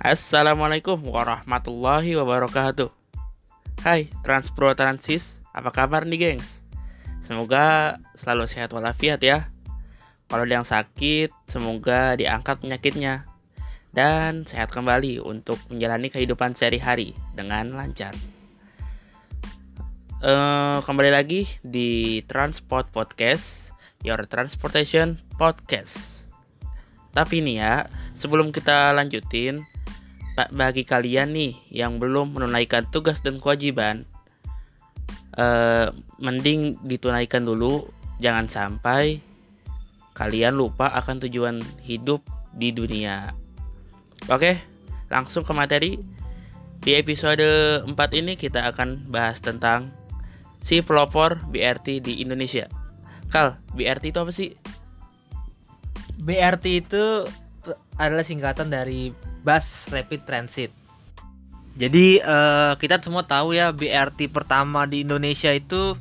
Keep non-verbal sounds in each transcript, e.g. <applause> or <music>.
Assalamualaikum warahmatullahi wabarakatuh. Hai Transpro Transis, apa kabar nih gengs? Semoga selalu sehat walafiat ya. Kalau ada yang sakit, semoga diangkat penyakitnya. Dan sehat kembali untuk menjalani kehidupan sehari-hari dengan lancar. Uh, Kembali lagi di Transport Podcast Your Transportation Podcast. Tapi nih ya, sebelum kita lanjutin bagi kalian nih yang belum menunaikan tugas dan kewajiban, eh, mending ditunaikan dulu. Jangan sampai kalian lupa akan tujuan hidup di dunia. Oke, langsung ke materi. Di episode 4 ini kita akan bahas tentang si pelopor BRT di Indonesia. Kal, BRT itu apa sih? BRT itu adalah singkatan dari Bus Rapid Transit. Jadi uh, kita semua tahu ya BRT pertama di Indonesia itu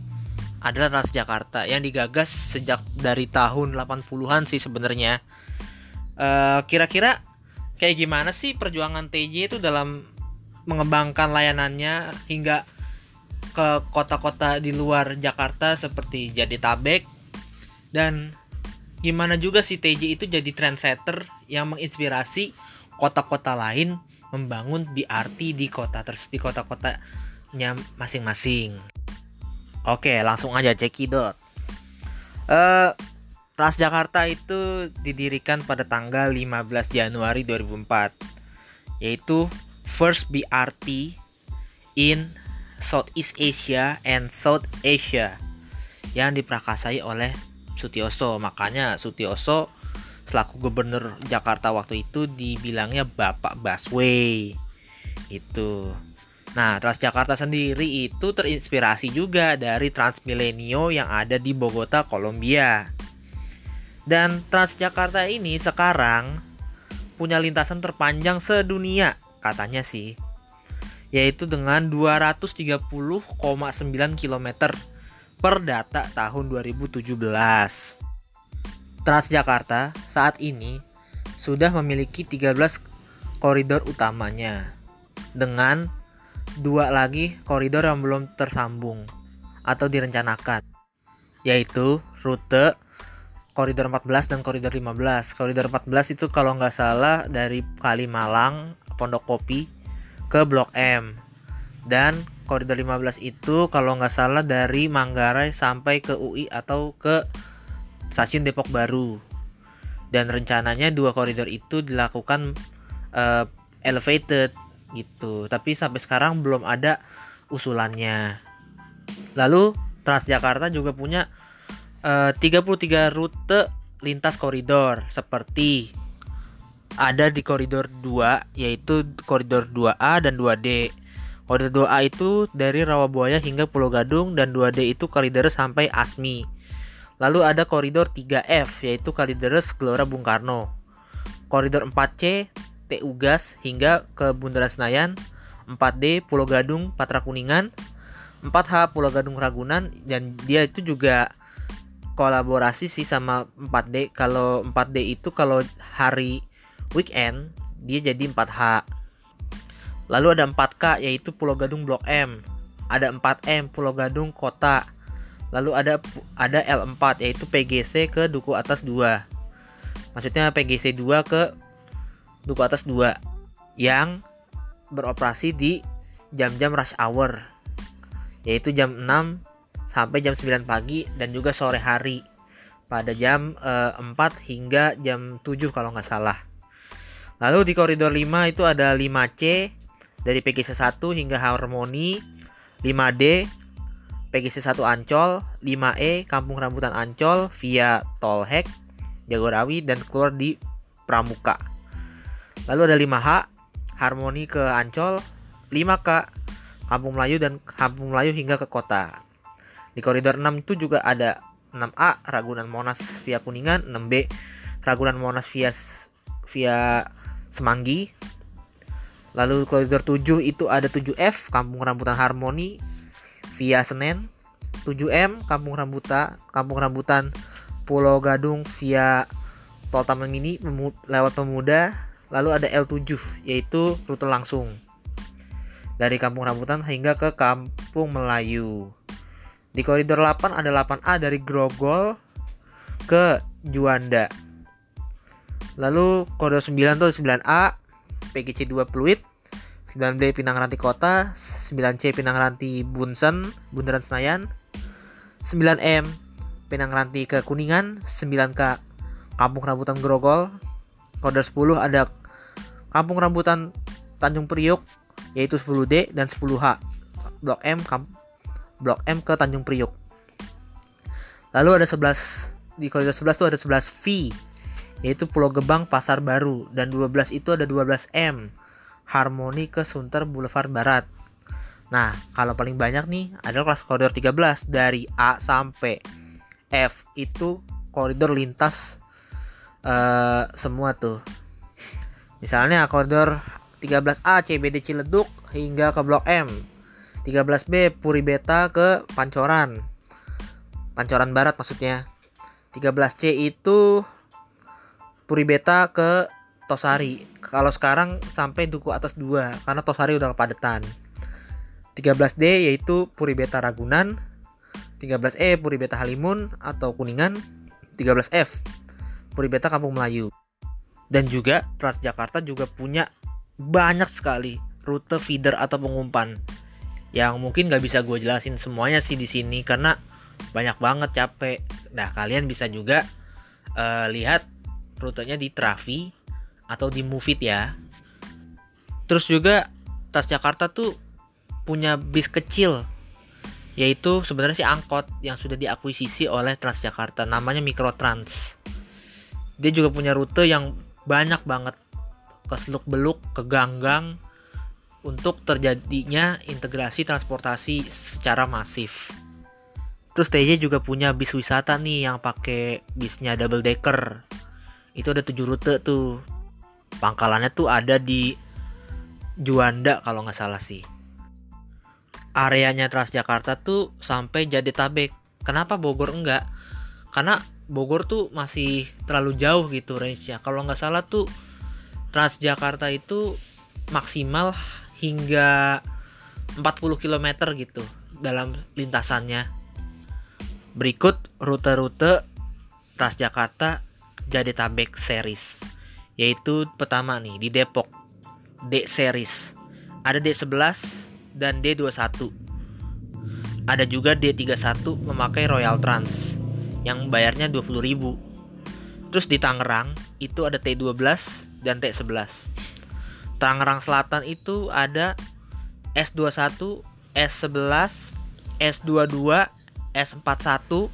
adalah Transjakarta yang digagas sejak dari tahun 80-an sih sebenarnya. Uh, kira-kira kayak gimana sih perjuangan TJ itu dalam mengembangkan layanannya hingga ke kota-kota di luar Jakarta seperti Jadetabek dan gimana juga si TJ itu jadi trendsetter yang menginspirasi kota-kota lain membangun BRT di kota terus di kota-kotanya masing-masing. Oke, langsung aja cekidot. Uh, Transjakarta itu didirikan pada tanggal 15 Januari 2004 yaitu first BRT in Southeast Asia and South Asia yang diprakasai oleh Sutioso. Makanya Sutioso selaku gubernur Jakarta waktu itu dibilangnya Bapak Baswe itu nah Transjakarta sendiri itu terinspirasi juga dari Transmilenio yang ada di Bogota Kolombia. Dan Transjakarta ini sekarang punya lintasan terpanjang sedunia katanya sih. Yaitu dengan 230,9 km per data tahun 2017 Transjakarta saat ini sudah memiliki 13 koridor utamanya dengan dua lagi koridor yang belum tersambung atau direncanakan yaitu rute koridor 14 dan koridor 15 koridor 14 itu kalau nggak salah dari Kalimalang Pondok Kopi ke Blok M. Dan koridor 15 itu kalau nggak salah dari Manggarai sampai ke UI atau ke stasiun Depok Baru. Dan rencananya dua koridor itu dilakukan uh, elevated gitu. Tapi sampai sekarang belum ada usulannya. Lalu Transjakarta juga punya eh, uh, 33 rute lintas koridor seperti ada di koridor 2 yaitu koridor 2A dan 2D. Koridor 2A itu dari Rawabuaya hingga Pulau Gadung dan 2D itu koridor sampai Asmi. Lalu ada koridor 3F yaitu Kalideres Gelora Bung Karno. Koridor 4C TU Gas hingga ke Bundaran Senayan. 4D Pulau Gadung Patra Kuningan. 4H Pulau Gadung Ragunan dan dia itu juga kolaborasi sih sama 4D. Kalau 4D itu kalau hari weekend dia jadi 4H. Lalu ada 4K yaitu Pulau Gadung Blok M. Ada 4M Pulau Gadung Kota Lalu ada ada L4 yaitu PGC ke Duku Atas 2. Maksudnya PGC 2 ke Duku Atas 2 yang beroperasi di jam-jam rush hour yaitu jam 6 sampai jam 9 pagi dan juga sore hari pada jam e, eh, 4 hingga jam 7 kalau nggak salah. Lalu di koridor 5 itu ada 5C dari PGC 1 hingga Harmoni, 5D PGC 1 Ancol, 5E Kampung Rambutan Ancol via Tolhek, Jagorawi dan keluar di Pramuka. Lalu ada 5H Harmoni ke Ancol, 5K Kampung Melayu dan Kampung Melayu hingga ke kota. Di koridor 6 itu juga ada 6A Ragunan Monas via Kuningan, 6B Ragunan Monas via via Semanggi. Lalu koridor 7 itu ada 7F Kampung Rambutan Harmoni via Senen 7M Kampung Rambutan Kampung Rambutan Pulau Gadung via Tol Taman Mini lewat Pemuda lalu ada L7 yaitu rute langsung dari Kampung Rambutan hingga ke Kampung Melayu. Di koridor 8 ada 8A dari Grogol ke Juanda. Lalu koridor 9 tuh 9A PGC 2 Pluit, 9B Pinang Ranti Kota, 9C Pinang Ranti Bunsen, Bundaran Senayan, 9M Pinang Ranti ke Kuningan, 9K Kampung Rambutan Grogol, koridor 10 ada Kampung Rambutan Tanjung Priuk yaitu 10D dan 10H. Blok M Kamp Blok M ke Tanjung Priuk. Lalu ada 11 di koridor 11 tuh ada 11 V yaitu Pulau Gebang Pasar Baru dan 12 itu ada 12M Harmoni ke Sunter Boulevard Barat. Nah, kalau paling banyak nih adalah kelas koridor 13 dari A sampai F itu koridor lintas uh, semua tuh. Misalnya koridor 13A CBD Ciledug hingga ke Blok M. 13B Puri Beta ke Pancoran. Pancoran Barat maksudnya. 13C itu Puri Beta ke Tosari. Kalau sekarang sampai Duku Atas 2 karena Tosari udah kepadatan. 13D yaitu Puri Beta Ragunan. 13E Puri Beta Halimun atau Kuningan. 13F Puri Beta Kampung Melayu. Dan juga Transjakarta juga punya banyak sekali rute feeder atau pengumpan yang mungkin gak bisa gue jelasin semuanya sih di sini karena banyak banget capek. Nah kalian bisa juga uh, lihat rutenya di Travi atau di Movit ya. Terus juga Transjakarta tuh punya bis kecil yaitu sebenarnya sih angkot yang sudah diakuisisi oleh Transjakarta namanya Microtrans. Dia juga punya rute yang banyak banget ke seluk beluk ke ganggang untuk terjadinya integrasi transportasi secara masif. Terus TJ juga punya bis wisata nih yang pakai bisnya double decker. Itu ada tujuh rute tuh. Pangkalannya tuh ada di Juanda kalau nggak salah sih. Areanya Transjakarta tuh sampai Jadetabek. Kenapa Bogor enggak? Karena Bogor tuh masih terlalu jauh gitu range-nya. Kalau nggak salah tuh Transjakarta itu maksimal hingga 40 km gitu dalam lintasannya. Berikut rute-rute Transjakarta Jadetabek series. Yaitu pertama nih di Depok D series. Ada D11 dan D21. Ada juga D31 memakai Royal Trans yang bayarnya 20.000 Terus di Tangerang itu ada T12 dan T11. Tangerang Selatan itu ada S21, S11, S22, S41,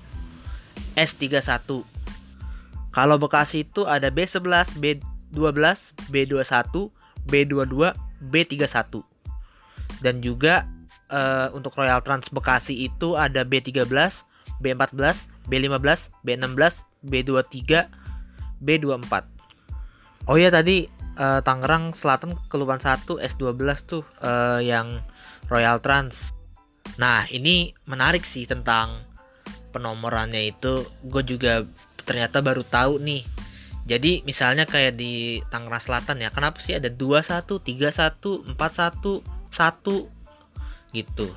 S31. Kalau Bekasi itu ada B11, B12, B21, B22, B31. Dan juga uh, untuk Royal Trans Bekasi itu ada B13, B14, B15, B16, B23, B24. Oh iya tadi uh, Tangerang Selatan Kelurahan 1 S12 tuh uh, yang Royal Trans. Nah, ini menarik sih tentang penomorannya itu. Gue juga ternyata baru tahu nih. Jadi misalnya kayak di Tangerang Selatan ya, kenapa sih ada 21, 31, 41, 1 gitu.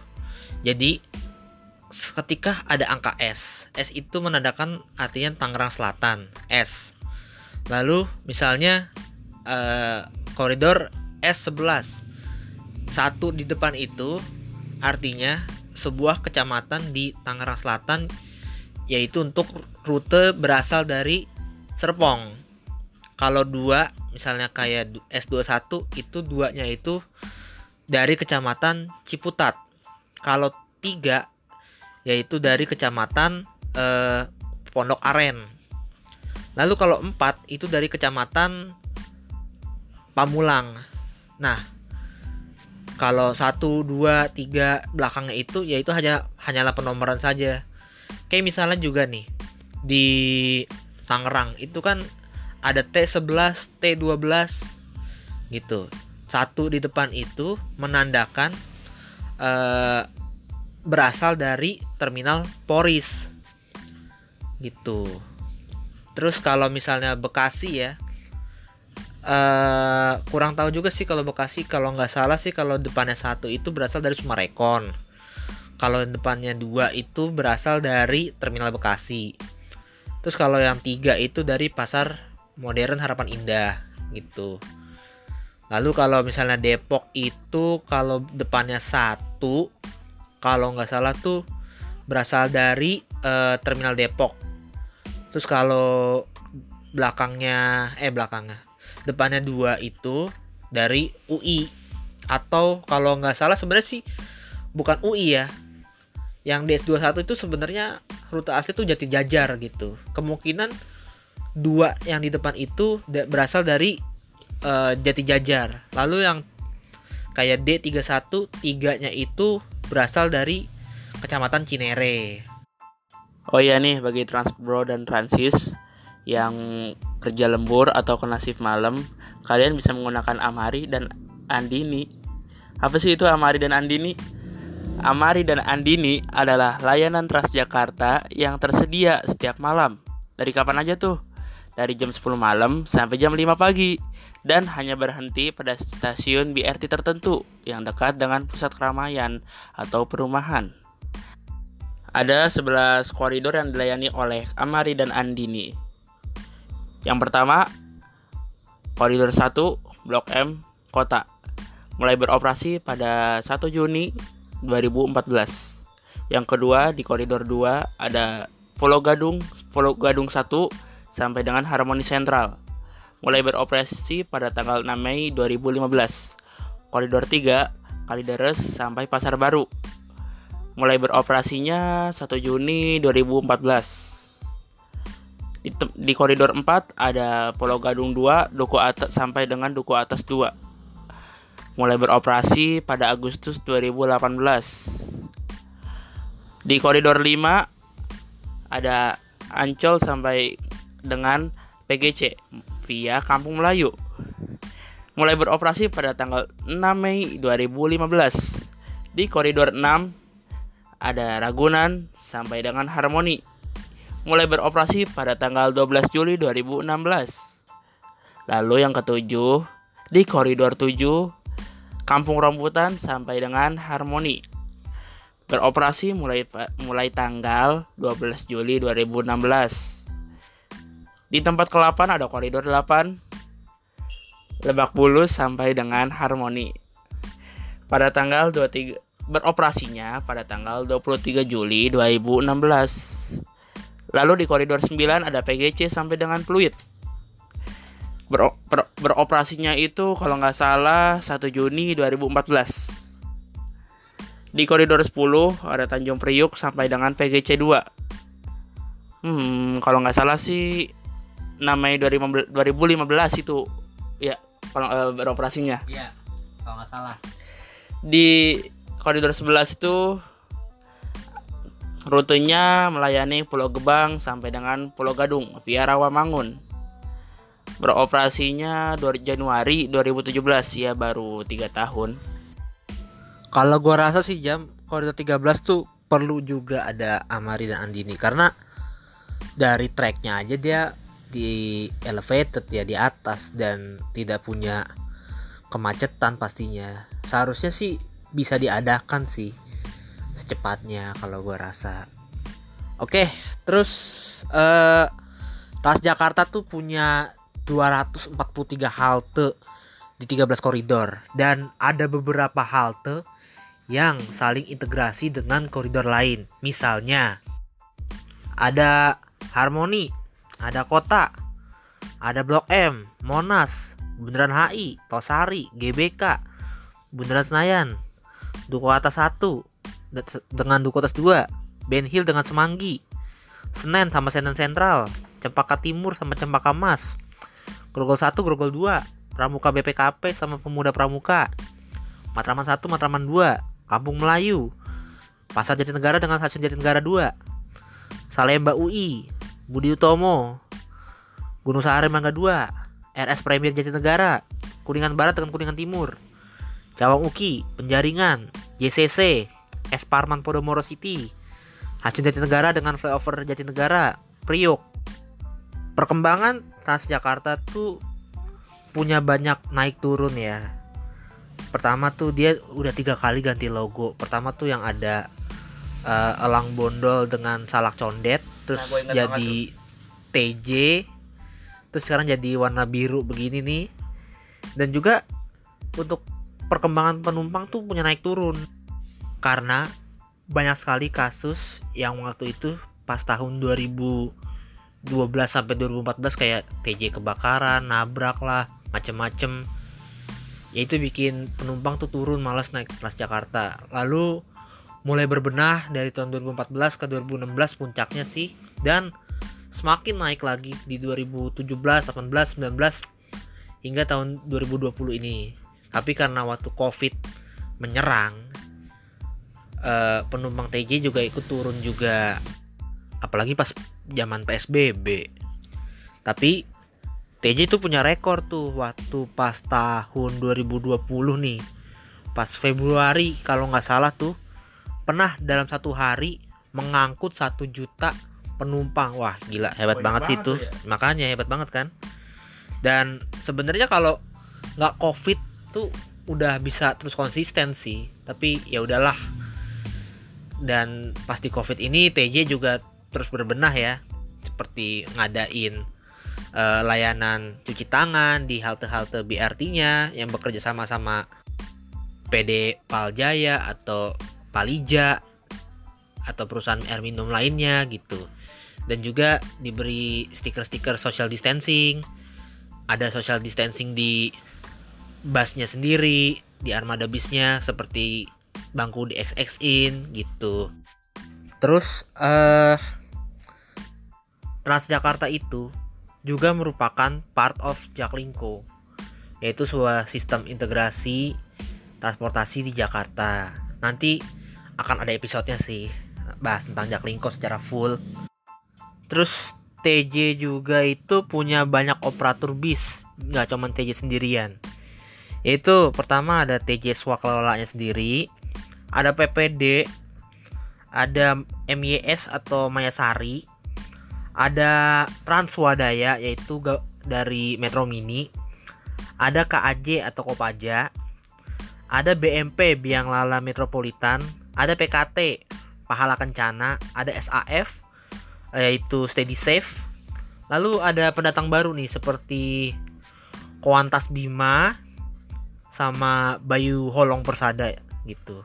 Jadi ketika ada angka S, S itu menandakan artinya Tangerang Selatan, S. Lalu misalnya uh, koridor S11 satu di depan itu artinya sebuah kecamatan di Tangerang Selatan yaitu untuk rute berasal dari Serpong. Kalau dua misalnya kayak S21 itu duanya itu dari kecamatan Ciputat. Kalau tiga yaitu dari kecamatan eh, Pondok Aren. Lalu kalau 4 itu dari kecamatan Pamulang. Nah, kalau 1 2 3 belakangnya itu yaitu hanya hanyalah penomoran saja. Kayak misalnya juga nih di Tangerang. Itu kan ada T11, T12 gitu. Satu di depan itu menandakan uh, berasal dari terminal Poris. Gitu. Terus kalau misalnya Bekasi ya, eh kurang tahu juga sih kalau Bekasi. Kalau nggak salah sih kalau depannya satu itu berasal dari Sumarekon. Kalau depannya dua itu berasal dari Terminal Bekasi terus kalau yang tiga itu dari Pasar Modern Harapan Indah gitu. Lalu kalau misalnya Depok itu kalau depannya satu kalau nggak salah tuh berasal dari eh, Terminal Depok. Terus kalau belakangnya eh belakangnya depannya dua itu dari UI atau kalau nggak salah sebenarnya sih bukan UI ya yang DS21 itu sebenarnya rute asli itu Jati Jajar gitu kemungkinan dua yang di depan itu berasal dari eh, Jati Jajar lalu yang kayak D31 tiganya itu berasal dari Kecamatan Cinere Oh iya nih bagi Transbro dan Transis yang kerja lembur atau kena shift malam, kalian bisa menggunakan Amari dan Andini. Apa sih itu Amari dan Andini? Amari dan Andini adalah layanan Transjakarta yang tersedia setiap malam. Dari kapan aja tuh? Dari jam 10 malam sampai jam 5 pagi dan hanya berhenti pada stasiun BRT tertentu yang dekat dengan pusat keramaian atau perumahan. Ada 11 koridor yang dilayani oleh Amari dan Andini. Yang pertama, koridor 1 Blok M Kota. Mulai beroperasi pada 1 Juni 2014. Yang kedua di koridor 2 ada Pulau Gadung, Pulau Gadung 1 sampai dengan Harmoni Sentral. Mulai beroperasi pada tanggal 6 Mei 2015. Koridor 3 Kalideres sampai Pasar Baru mulai beroperasinya 1 Juni 2014. Di, di koridor 4 ada Pulau Gadung 2, Duku Atas sampai dengan Duku Atas 2. Mulai beroperasi pada Agustus 2018. Di koridor 5 ada Ancol sampai dengan PGC via Kampung Melayu. Mulai beroperasi pada tanggal 6 Mei 2015. Di koridor 6 ada Ragunan sampai dengan Harmoni. Mulai beroperasi pada tanggal 12 Juli 2016. Lalu yang ketujuh, di koridor 7, Kampung Rambutan sampai dengan Harmoni. Beroperasi mulai mulai tanggal 12 Juli 2016. Di tempat ke-8 ada koridor 8, Lebak Bulus sampai dengan Harmoni. Pada tanggal 23 beroperasinya pada tanggal 23 Juli 2016. Lalu di koridor 9 ada PGC sampai dengan Pluit. Bero- ber- beroperasinya itu kalau nggak salah 1 Juni 2014. Di koridor 10 ada Tanjung Priuk sampai dengan PGC 2. Hmm, kalau nggak salah sih 6 Mei 2015 2015 itu ya kalau eh, beroperasinya Iya, kalau nggak salah. di koridor 11 itu rutenya melayani Pulau Gebang sampai dengan Pulau Gadung via Rawamangun. Beroperasinya 2 Januari 2017 ya baru 3 tahun. Kalau gua rasa sih jam koridor 13 tuh perlu juga ada Amari dan Andini karena dari tracknya aja dia di elevated ya di atas dan tidak punya kemacetan pastinya. Seharusnya sih bisa diadakan sih secepatnya kalau gua rasa. Oke, terus eh Transjakarta tuh punya 243 halte di 13 koridor dan ada beberapa halte yang saling integrasi dengan koridor lain. Misalnya ada Harmoni, ada Kota, ada Blok M, Monas, Bundaran HI, Tosari, GBK, Bundaran Senayan, Duku Atas 1 de- dengan Duku Atas 2, Ben Hill dengan Semanggi, Senen sama Senen Sentral, Cempaka Timur sama Cempaka Mas, Grogol 1, Grogol 2, Pramuka BPKP sama Pemuda Pramuka, Matraman 1, Matraman 2, Kampung Melayu, Pasar Jatinegara dengan Stasiun Jatinegara 2, Salemba UI, Budi Utomo, Gunung Sahari Mangga 2, RS Premier Jatinegara, Kuningan Barat dengan Kuningan Timur, Cawang Uki, Penjaringan, JCC, S Podomoro City, Stasiun Jatinegara dengan flyover Jatinegara, Priok. Perkembangan Transjakarta tuh punya banyak naik turun ya. Pertama tuh dia udah tiga kali ganti logo. Pertama tuh yang ada uh, elang bondol dengan salak condet terus Nah, gua ingat jadi TJ terus sekarang jadi warna biru begini nih. Dan juga untuk perkembangan penumpang tuh punya naik turun. Karena banyak sekali kasus yang waktu itu pas tahun 2012 sampai 2014 kayak TJ kebakaran, nabrak lah, macem-macem. Ya itu bikin penumpang tuh turun malas naik Transjakarta. Lalu mulai berbenah dari tahun 2014 ke 2016 puncaknya sih dan semakin naik lagi di 2017, 18, 19 hingga tahun 2020 ini. Tapi karena waktu Covid menyerang eh, penumpang TJ juga ikut turun juga apalagi pas zaman PSBB. Tapi TJ itu punya rekor tuh waktu pas tahun 2020 nih. Pas Februari kalau nggak salah tuh pernah dalam satu hari mengangkut satu juta penumpang. Wah, gila hebat Banyak banget sih tuh ya. Makanya hebat banget kan. Dan sebenarnya kalau nggak Covid tuh udah bisa terus konsisten sih. Tapi ya udahlah. Dan pasti Covid ini TJ juga terus berbenah ya. Seperti ngadain eh, layanan cuci tangan di halte-halte BRT-nya yang bekerja sama sama PD Paljaya atau Palija atau perusahaan air minum lainnya gitu. Dan juga diberi stiker-stiker social distancing. Ada social distancing di busnya sendiri, di armada bisnya seperti bangku di XX in gitu. Terus eh Transjakarta itu juga merupakan part of Jaklingko, yaitu sebuah sistem integrasi transportasi di Jakarta. Nanti akan ada episodenya sih bahas tentang Jaklingko secara full. Terus TJ juga itu punya banyak operator bis, nggak cuma TJ sendirian. Yaitu pertama ada TJ swakelolanya sendiri, ada PPD, ada MYS atau Mayasari, ada Transwadaya yaitu dari Metro Mini, ada KAJ atau Kopaja, ada BMP Biang Lala Metropolitan, ada PKT Pahala Kencana, ada SAF yaitu Steady Safe. Lalu ada pendatang baru nih seperti Kuantas Bima sama Bayu Holong Persada gitu.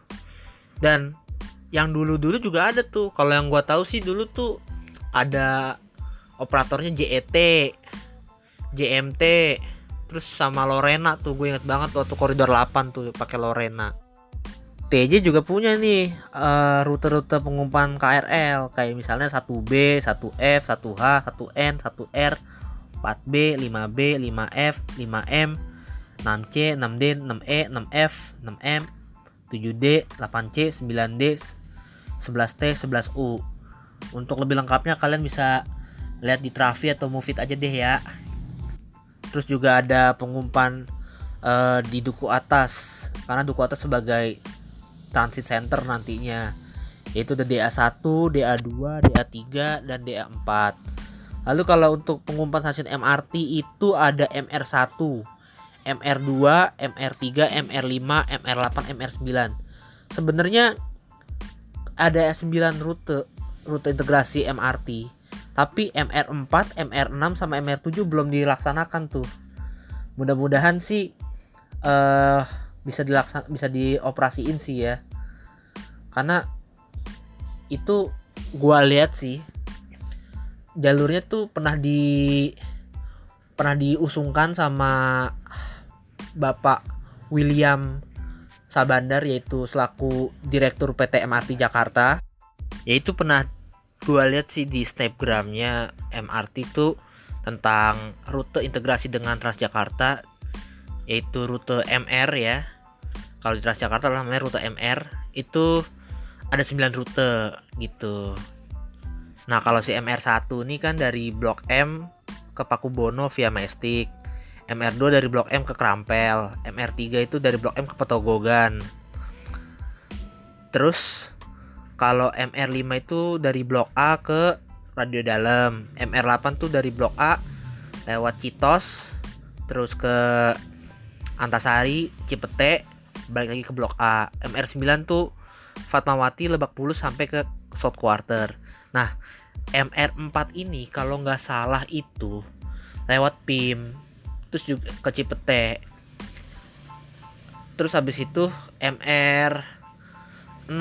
Dan yang dulu-dulu juga ada tuh. Kalau yang gua tahu sih dulu tuh ada operatornya JET, JMT, terus sama Lorena tuh gue inget banget waktu koridor 8 tuh pakai Lorena. TJ juga punya nih eh, rute-rute pengumpan KRL kayak misalnya 1B, 1F, 1H, 1N, 1R, 4B, 5B, 5F, 5M, 6C, 6D, 6E, 6F, 6M, 7D, 8C, 9D, 11T, 11U. Untuk lebih lengkapnya kalian bisa lihat di Trafi atau Movit aja deh ya. Terus juga ada pengumpan eh, di Duku Atas karena Duku Atas sebagai transit center nantinya yaitu ada DA1, DA2, DA3 dan DA4. Lalu kalau untuk pengumpan stasiun MRT itu ada MR1, MR2, MR3, MR5, MR8, MR9. Sebenarnya ada 9 rute rute integrasi MRT. Tapi MR4, MR6 sama MR7 belum dilaksanakan tuh. Mudah-mudahan sih eh bisa dilaksan bisa dioperasiin sih ya. Karena itu gua lihat sih jalurnya tuh pernah di pernah diusungkan sama Bapak William Sabandar yaitu selaku Direktur PT MRT Jakarta. Yaitu pernah gua lihat sih di snapgramnya MRT itu tentang rute integrasi dengan Transjakarta yaitu rute MR ya. Kalau di Transjakarta namanya rute MR itu ada 9 rute gitu. Nah kalau si MR1 ini kan dari Blok M ke Pakubono via Majestic MR2 dari Blok M ke Krampel MR3 itu dari Blok M ke Petogogan. Terus kalau MR5 itu dari Blok A ke Radio Dalam MR8 tuh dari Blok A lewat Citos terus ke Antasari Cipete balik lagi ke Blok A. MR9 tuh Fatmawati Lebak Bulus sampai ke South Quarter nah MR4 ini kalau nggak salah itu lewat PIM terus juga ke Cipete. Terus habis itu MR 6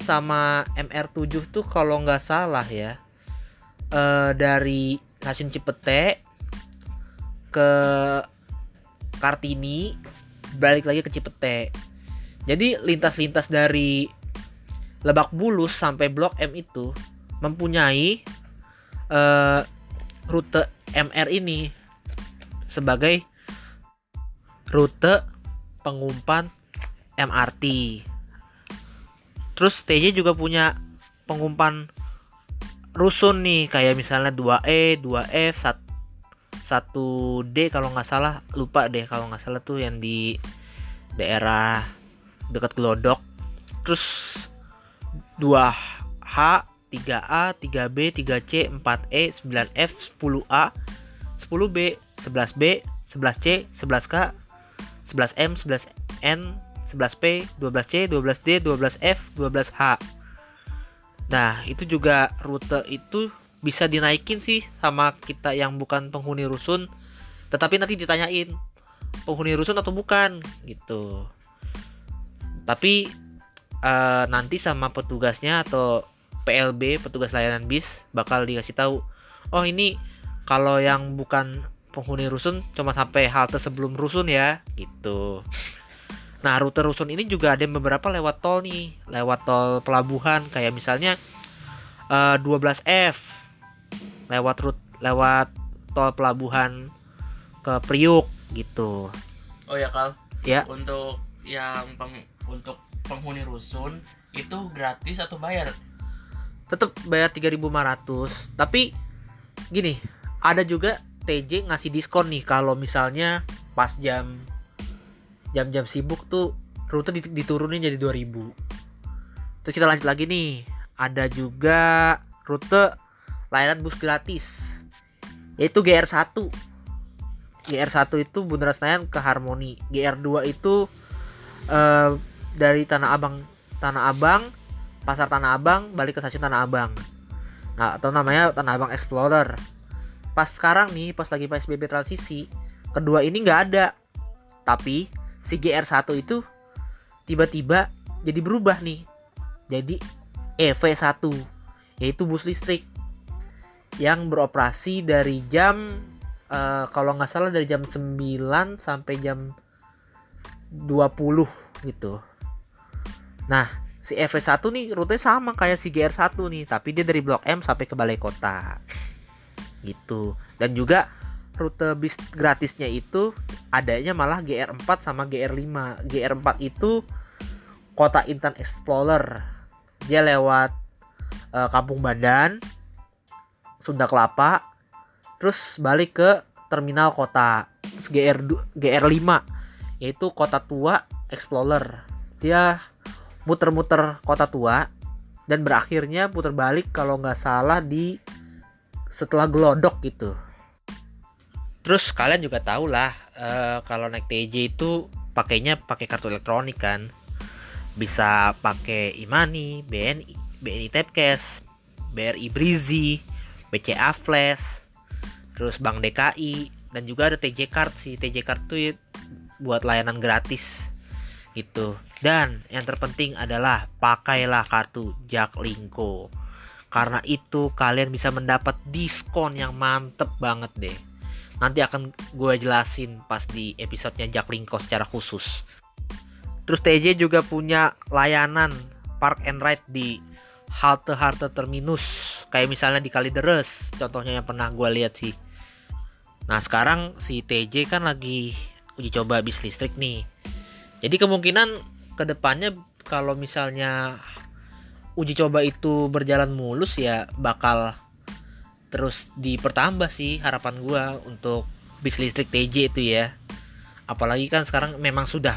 sama MR7 tuh kalau nggak salah ya eh, dari stasiun Cipete ke Kartini balik lagi ke Cipete. Jadi lintas-lintas dari Lebak Bulus sampai Blok M itu mempunyai eh, rute MR ini sebagai rute pengumpan MRT. Terus TJ juga punya pengumpan rusun nih kayak misalnya 2E, 2F, 1D kalau nggak salah lupa deh kalau nggak salah tuh yang di daerah dekat Glodok. Terus 2H, 3A, 3B, 3C, 4E, 9F, 10A, 10B, 11B, 11C, 11K, 11M, 11N, 11P, 12C, 12D, 12F, 12H. Nah, itu juga rute itu bisa dinaikin sih sama kita yang bukan penghuni rusun. Tetapi nanti ditanyain penghuni rusun atau bukan gitu. Tapi eh, nanti sama petugasnya atau PLB, petugas layanan bis bakal dikasih tahu. Oh, ini kalau yang bukan penghuni rusun cuma sampai halte sebelum rusun ya gitu. Nah rute rusun ini juga ada beberapa lewat tol nih, lewat tol pelabuhan kayak misalnya eh, 12F lewat rut lewat tol pelabuhan ke Priuk gitu. Oh ya Kal, Ya, untuk yang peng- untuk penghuni rusun itu gratis atau bayar? tetap bayar 3.500. Tapi gini, ada juga TJ ngasih diskon nih kalau misalnya pas jam jam-jam sibuk tuh rute dit- diturunin jadi 2000. Terus kita lanjut lagi nih. Ada juga rute layanan bus gratis yaitu GR1. GR1 itu Bundaran Senayan ke Harmoni. GR2 itu eh, dari Tanah Abang Tanah Abang Pasar Tanah Abang balik ke stasiun Tanah Abang. Nah, atau namanya Tanah Abang Explorer. Pas sekarang nih, pas lagi PSBB transisi, kedua ini nggak ada. Tapi si GR1 itu tiba-tiba jadi berubah nih. Jadi EV1 yaitu bus listrik yang beroperasi dari jam eh, kalau nggak salah dari jam 9 sampai jam 20 gitu. Nah, si EV1 nih rute sama kayak si GR1 nih, tapi dia dari Blok M sampai ke Balai Kota. Gitu. Dan juga rute bis gratisnya itu adanya malah GR4 sama GR5. GR4 itu Kota Intan Explorer. Dia lewat eh, Kampung Bandan, Sunda Kelapa, terus balik ke terminal kota. Terus GR GR5 yaitu Kota Tua Explorer. Dia muter-muter kota tua dan berakhirnya putar balik kalau nggak salah di setelah gelodok gitu. Terus kalian juga tahu lah eh, kalau naik TJ itu pakainya pakai kartu elektronik kan. Bisa pakai Imani, BNI, BNI Tapcash, BRI Brizi, BCA Flash, terus Bank DKI dan juga ada TJ Card sih. TJ Card tuh buat layanan gratis gitu. Dan yang terpenting adalah pakailah kartu Jaklingko. Karena itu kalian bisa mendapat diskon yang mantep banget deh. Nanti akan gue jelasin pas di episodenya Jaklingko secara khusus. Terus TJ juga punya layanan park and ride di halte-halte terminus. Kayak misalnya di Kalideres, contohnya yang pernah gue lihat sih. Nah sekarang si TJ kan lagi uji coba bis listrik nih. Jadi kemungkinan ke depannya kalau misalnya uji coba itu berjalan mulus ya bakal terus dipertambah sih harapan gua untuk bis listrik TJ itu ya. Apalagi kan sekarang memang sudah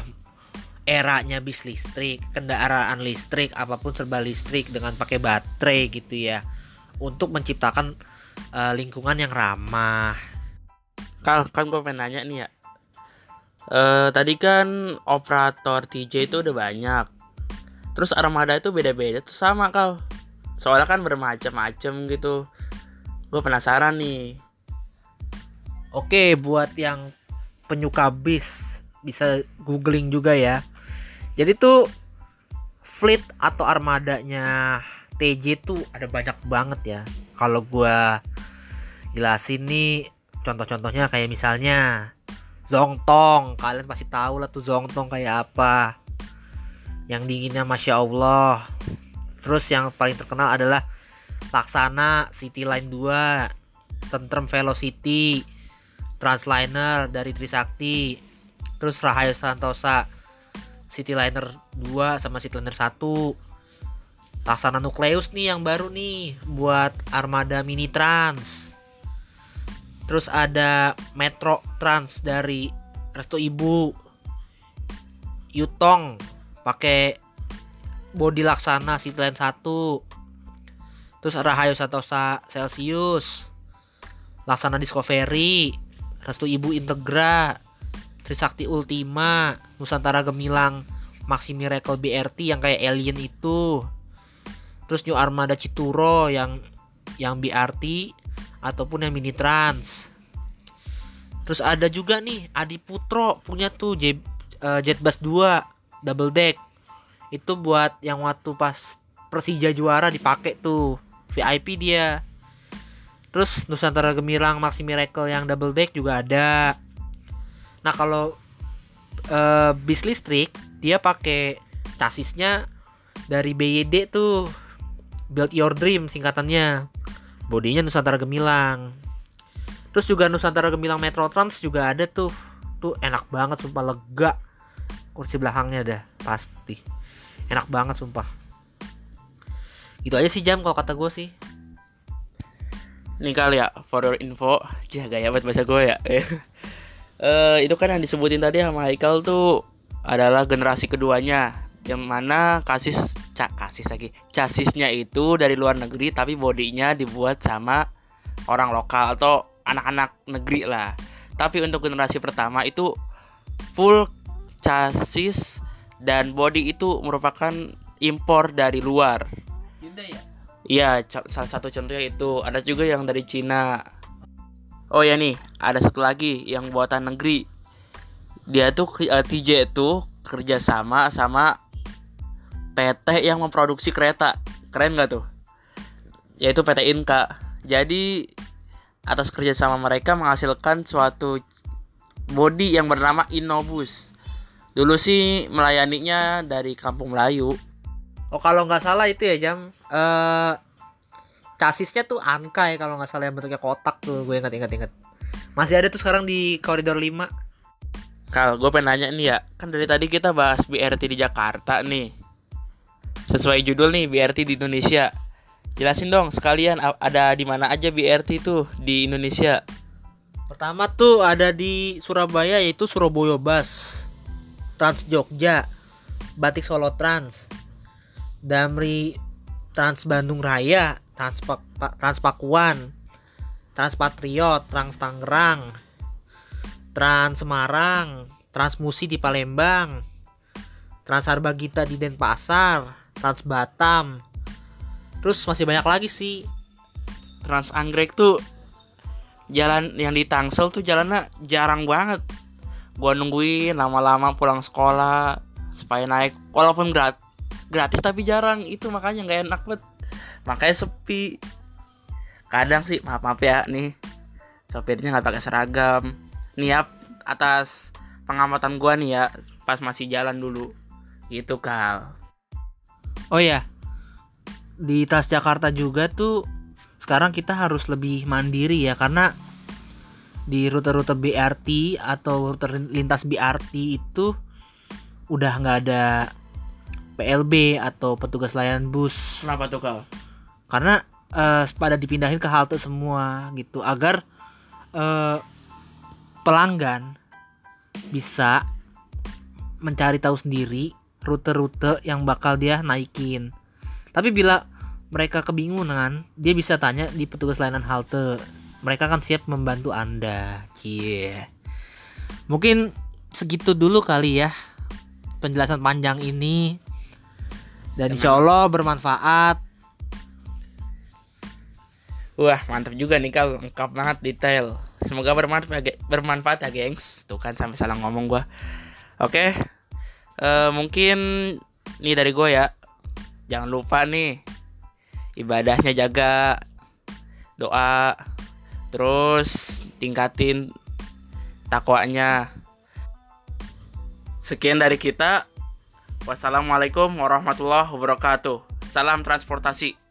eranya bis listrik, kendaraan listrik, apa pun serba listrik dengan pakai baterai gitu ya. Untuk menciptakan eh, lingkungan yang ramah. Kal, kan gue pengen nanya nih ya, Eh tadi kan operator TJ itu udah banyak. Terus armada itu beda-beda tuh sama kal. Soalnya kan bermacam-macam gitu. Gue penasaran nih. Oke, buat yang penyuka bis bisa googling juga ya. Jadi tuh fleet atau armadanya TJ tuh ada banyak banget ya. Kalau gua jelasin nih contoh-contohnya kayak misalnya Zongtong, kalian pasti tahu lah tuh Zongtong kayak apa. Yang dinginnya masya Allah. Terus yang paling terkenal adalah Laksana City Line 2, Tentrem Velocity, Transliner dari Trisakti, terus Rahayu Santosa, Cityliner 2 sama Cityliner 1. Laksana Nukleus nih yang baru nih buat armada mini trans. Terus ada Metro Trans dari Resto Ibu. Yutong pakai body laksana Cityline 1. Terus Rahayu Santosa Celsius. Laksana Discovery, Restu Ibu Integra, Trisakti Ultima, Nusantara Gemilang, Maxi Miracle BRT yang kayak alien itu. Terus New Armada Cituro yang yang BRT ataupun yang mini trans. Terus ada juga nih Adi Putro punya tuh J, uh, Jetbus 2 double deck. Itu buat yang waktu pas Persija juara dipakai tuh. VIP dia. Terus Nusantara Gemilang Maxi Miracle yang double deck juga ada. Nah, kalau uh, bis listrik dia pakai chassisnya dari BYD tuh. Build Your Dream singkatannya. Bodinya Nusantara Gemilang. Terus juga Nusantara Gemilang Metro Trans juga ada tuh. Tuh enak banget sumpah lega. Kursi belakangnya dah pasti. Enak banget sumpah. Itu aja sih jam kalau kata gue sih. Nih kali ya, for your info, ya gaya banget bahasa gue ya. <laughs> Eh itu kan yang disebutin tadi sama Haikal tuh adalah generasi keduanya yang mana kasis cak kasis lagi chassisnya itu dari luar negeri tapi bodinya dibuat sama orang lokal atau anak-anak negeri lah tapi untuk generasi pertama itu full chassis dan body itu merupakan impor dari luar Hyundai ya? Iya, co- salah satu contohnya itu. Ada juga yang dari Cina. Oh ya nih, ada satu lagi yang buatan negeri. Dia tuh eh, TJ itu kerjasama sama PT yang memproduksi kereta. Keren nggak tuh? Yaitu PT Inka. Jadi atas kerjasama mereka menghasilkan suatu body yang bernama Innobus. Dulu sih melayaninya dari Kampung Melayu. Oh kalau nggak salah itu ya jam. Eh chassisnya tuh Ankai kalau nggak salah yang bentuknya kotak tuh gue inget inget inget masih ada tuh sekarang di koridor 5 Kal, gue pengen nanya nih ya Kan dari tadi kita bahas BRT di Jakarta nih. Sesuai judul nih BRT di Indonesia. Jelasin dong sekalian ada di mana aja BRT itu di Indonesia? Pertama tuh ada di Surabaya yaitu Surabaya Bus Trans Jogja Batik Solo Trans Damri Trans Bandung Raya Trans, Pa- Trans Pakuan Trans Patriot Trans Tangerang Trans Semarang Trans Musi di Palembang Trans Arbagita di Denpasar Trans Batam. Terus masih banyak lagi sih. Trans Anggrek tuh Jalan yang di Tangsel tuh jalannya jarang banget Gua nungguin lama-lama pulang sekolah Supaya naik Walaupun grat gratis tapi jarang Itu makanya nggak enak banget. Makanya sepi. Kadang sih maaf-maaf ya nih. Sopirnya nggak pakai seragam. Nih ya atas pengamatan gua nih ya Pas masih jalan dulu. Gitu Kal. Oh ya, di Transjakarta juga tuh sekarang kita harus lebih mandiri ya karena di rute-rute BRT atau rute lintas BRT itu udah nggak ada PLB atau petugas layanan bus Kenapa tuh Kal? karena eh, pada dipindahin ke halte semua gitu agar eh, pelanggan bisa mencari tahu sendiri rute-rute yang bakal dia naikin. Tapi bila mereka kebingungan, dia bisa tanya di petugas layanan halte. Mereka akan siap membantu Anda. Cie. Mungkin segitu dulu kali ya penjelasan panjang ini dan insya Allah bermanfaat Wah mantap juga nih kal lengkap banget detail. Semoga bermanfaat ya, bermanfaat ya gengs. Tuh kan sampai salah ngomong gua. Oke, Eh, mungkin nih dari gue ya. Jangan lupa nih ibadahnya jaga, doa, terus tingkatin takwanya. Sekian dari kita. Wassalamualaikum warahmatullahi wabarakatuh. Salam transportasi.